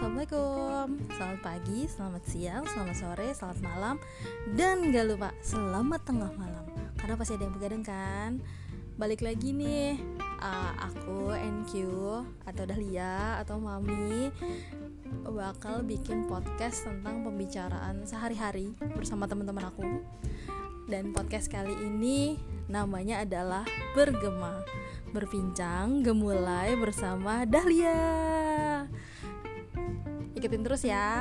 selamat pagi, selamat siang, selamat sore, selamat malam. Dan gak lupa, selamat tengah malam. Karena pasti ada yang begadang kan? Balik lagi nih uh, Aku, NQ, atau Dahlia, atau Mami Bakal bikin podcast tentang pembicaraan sehari-hari Bersama teman-teman aku. Dan podcast kali ini namanya adalah Bergema Berbincang, gemulai bersama Dahlia Ikutin terus ya.